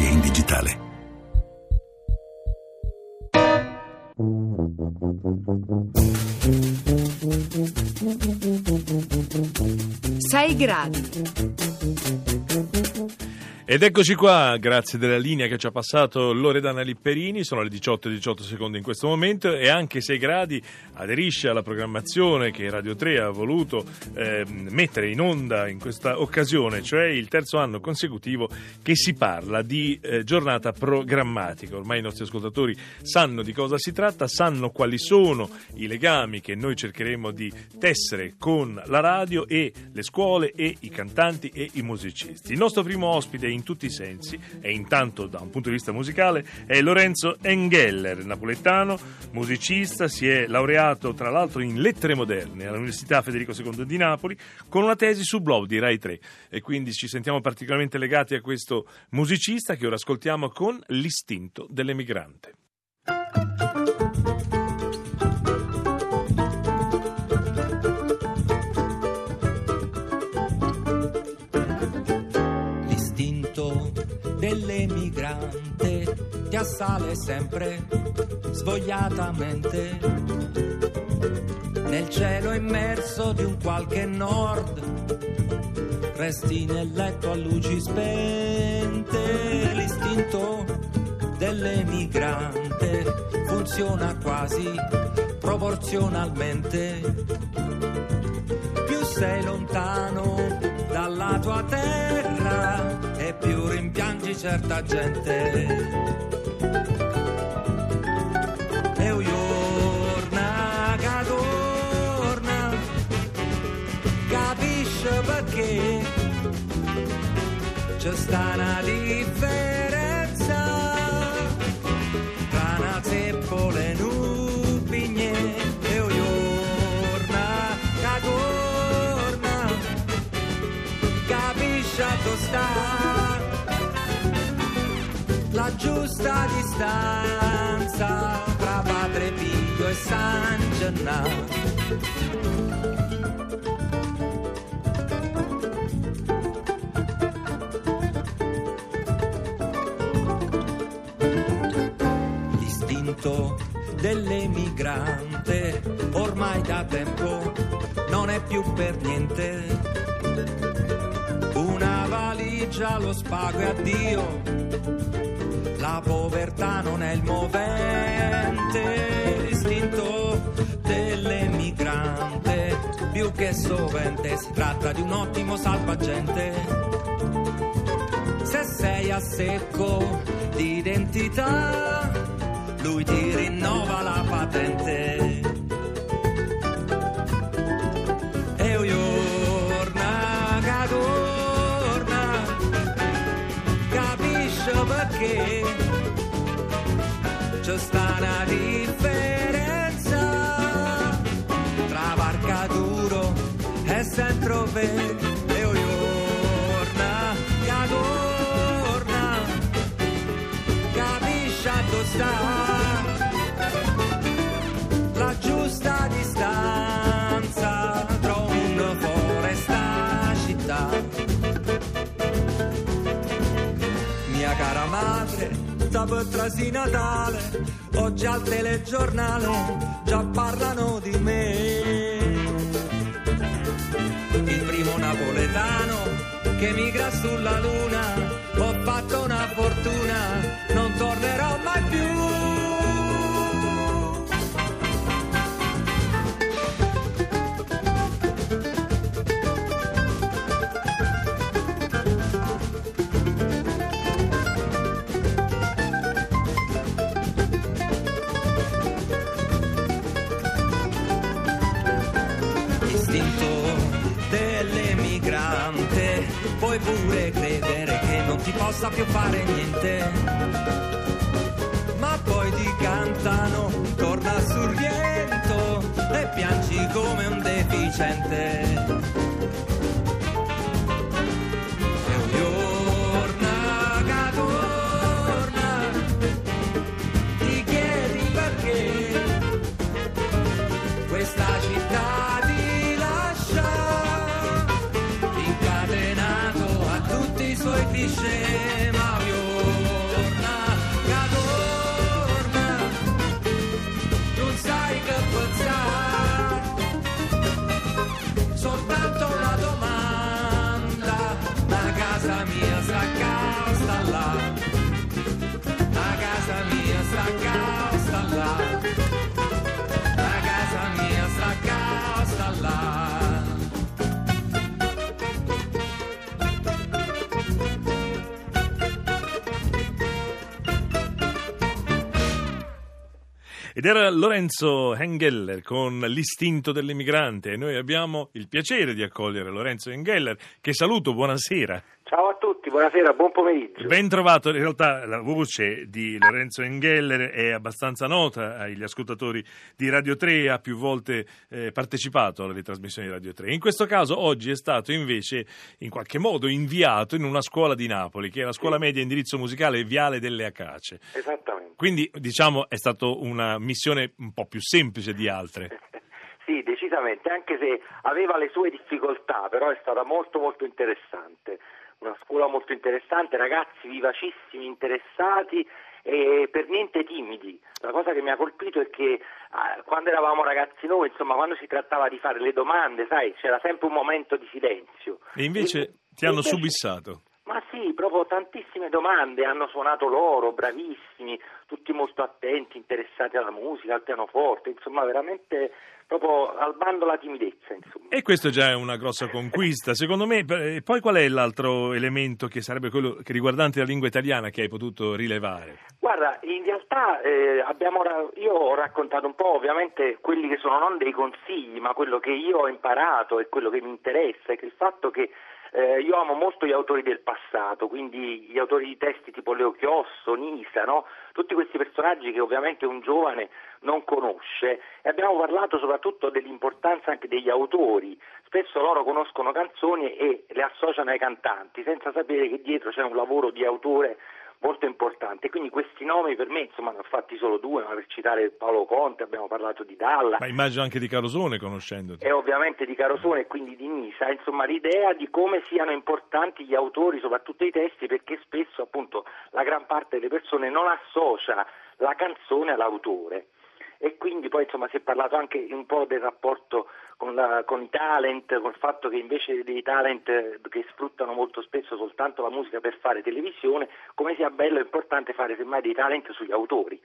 democrazia in digitale. 6 gradi. Ed eccoci qua, grazie della linea che ci ha passato Loredana Lipperini, sono le 18 e 18 secondi in questo momento e anche 6 gradi aderisce alla programmazione che Radio 3 ha voluto eh, mettere in onda in questa occasione, cioè il terzo anno consecutivo che si parla di eh, giornata programmatica. Ormai i nostri ascoltatori sanno di cosa si tratta, sanno quali sono i legami che noi cercheremo di tessere con la radio e le scuole e i cantanti e i musicisti. Il nostro primo ospite in in tutti i sensi e intanto da un punto di vista musicale è Lorenzo Engeller, napoletano, musicista, si è laureato tra l'altro in lettere moderne all'Università Federico II di Napoli con una tesi su blog di Rai 3 e quindi ci sentiamo particolarmente legati a questo musicista che ora ascoltiamo con L'istinto dell'emigrante. Dell'emigrante ti assale sempre svogliatamente. Nel cielo immerso di un qualche nord resti nel letto a luci spente. L'istinto dell'emigrante funziona quasi proporzionalmente. Più sei lontano dalla tua terra certa gente. E un giorno capisce perché c'è sta una differenza tra una zeppola e nubigne e un giorno che torna, capisce dove sta la giusta distanza tra Padre Pio e San Gennaro. L'istinto dell'emigrante ormai da tempo non è più per niente una valigia lo spago e addio la povertà non è il movente, l'istinto dell'emigrante, più che sovente si tratta di un ottimo salvagente. Se sei a secco di identità, lui ti rinnova la patente. Perché c'è sta una differenza tra barca duro e centro verde e giorna che torna capisci a dove da trasì Natale, oggi al telegiornale già parlano di me. Il primo napoletano che migra sulla luna, ho fatto una fortuna, puoi pure credere che non ti possa più fare niente. Ma poi ti cantano, torna sul riento e piangi come un deficiente. Michel. Ed era Lorenzo Hengeller con L'istinto dell'immigrante e noi abbiamo il piacere di accogliere Lorenzo Hengeller che saluto, buonasera. Ciao a tutti, buonasera, buon pomeriggio. Ben trovato, in realtà la voce di Lorenzo Engeller è abbastanza nota agli ascoltatori di Radio 3, ha più volte eh, partecipato alle trasmissioni di Radio 3. In questo caso oggi è stato invece in qualche modo inviato in una scuola di Napoli, che è la scuola media indirizzo musicale Viale delle Acace. Esattamente. Quindi diciamo è stata una missione un po' più semplice di altre. Sì, decisamente, anche se aveva le sue difficoltà, però è stata molto molto interessante una scuola molto interessante, ragazzi vivacissimi, interessati e per niente timidi. La cosa che mi ha colpito è che eh, quando eravamo ragazzi noi, insomma, quando si trattava di fare le domande, sai, c'era sempre un momento di silenzio. E invece e, ti hanno invece, subissato. Ma sì, proprio tantissime domande, hanno suonato loro, bravissimi, tutti molto attenti, interessati alla musica, al pianoforte, insomma, veramente proprio al bando la timidezza. Insomma. E questo già è una grossa conquista, secondo me. E poi qual è l'altro elemento che sarebbe quello che riguardante la lingua italiana che hai potuto rilevare? Guarda, in realtà eh, abbiamo, io ho raccontato un po' ovviamente quelli che sono non dei consigli, ma quello che io ho imparato e quello che mi interessa, è che il fatto che eh, io amo molto gli autori del passato, quindi gli autori di testi tipo Leo Chiosso, Nisa, no? tutti questi personaggi che ovviamente un giovane non conosce e abbiamo parlato soprattutto dell'importanza anche degli autori. Spesso loro conoscono canzoni e le associano ai cantanti senza sapere che dietro c'è un lavoro di autore molto importante. Quindi questi nomi per me, insomma, ne ho fatti solo due, ma per citare Paolo Conte abbiamo parlato di Dalla. Ma immagino anche di Carosone conoscendoti. E ovviamente di Carosone e quindi di Nisa, insomma l'idea di come siano importanti gli autori, soprattutto i testi, perché spesso appunto la gran parte delle persone non associa la canzone all'autore e quindi poi insomma si è parlato anche un po' del rapporto con, la, con, i talent, col fatto che invece dei talent che sfruttano molto spesso soltanto la musica per fare televisione, come sia bello e importante fare semmai dei talent sugli autori.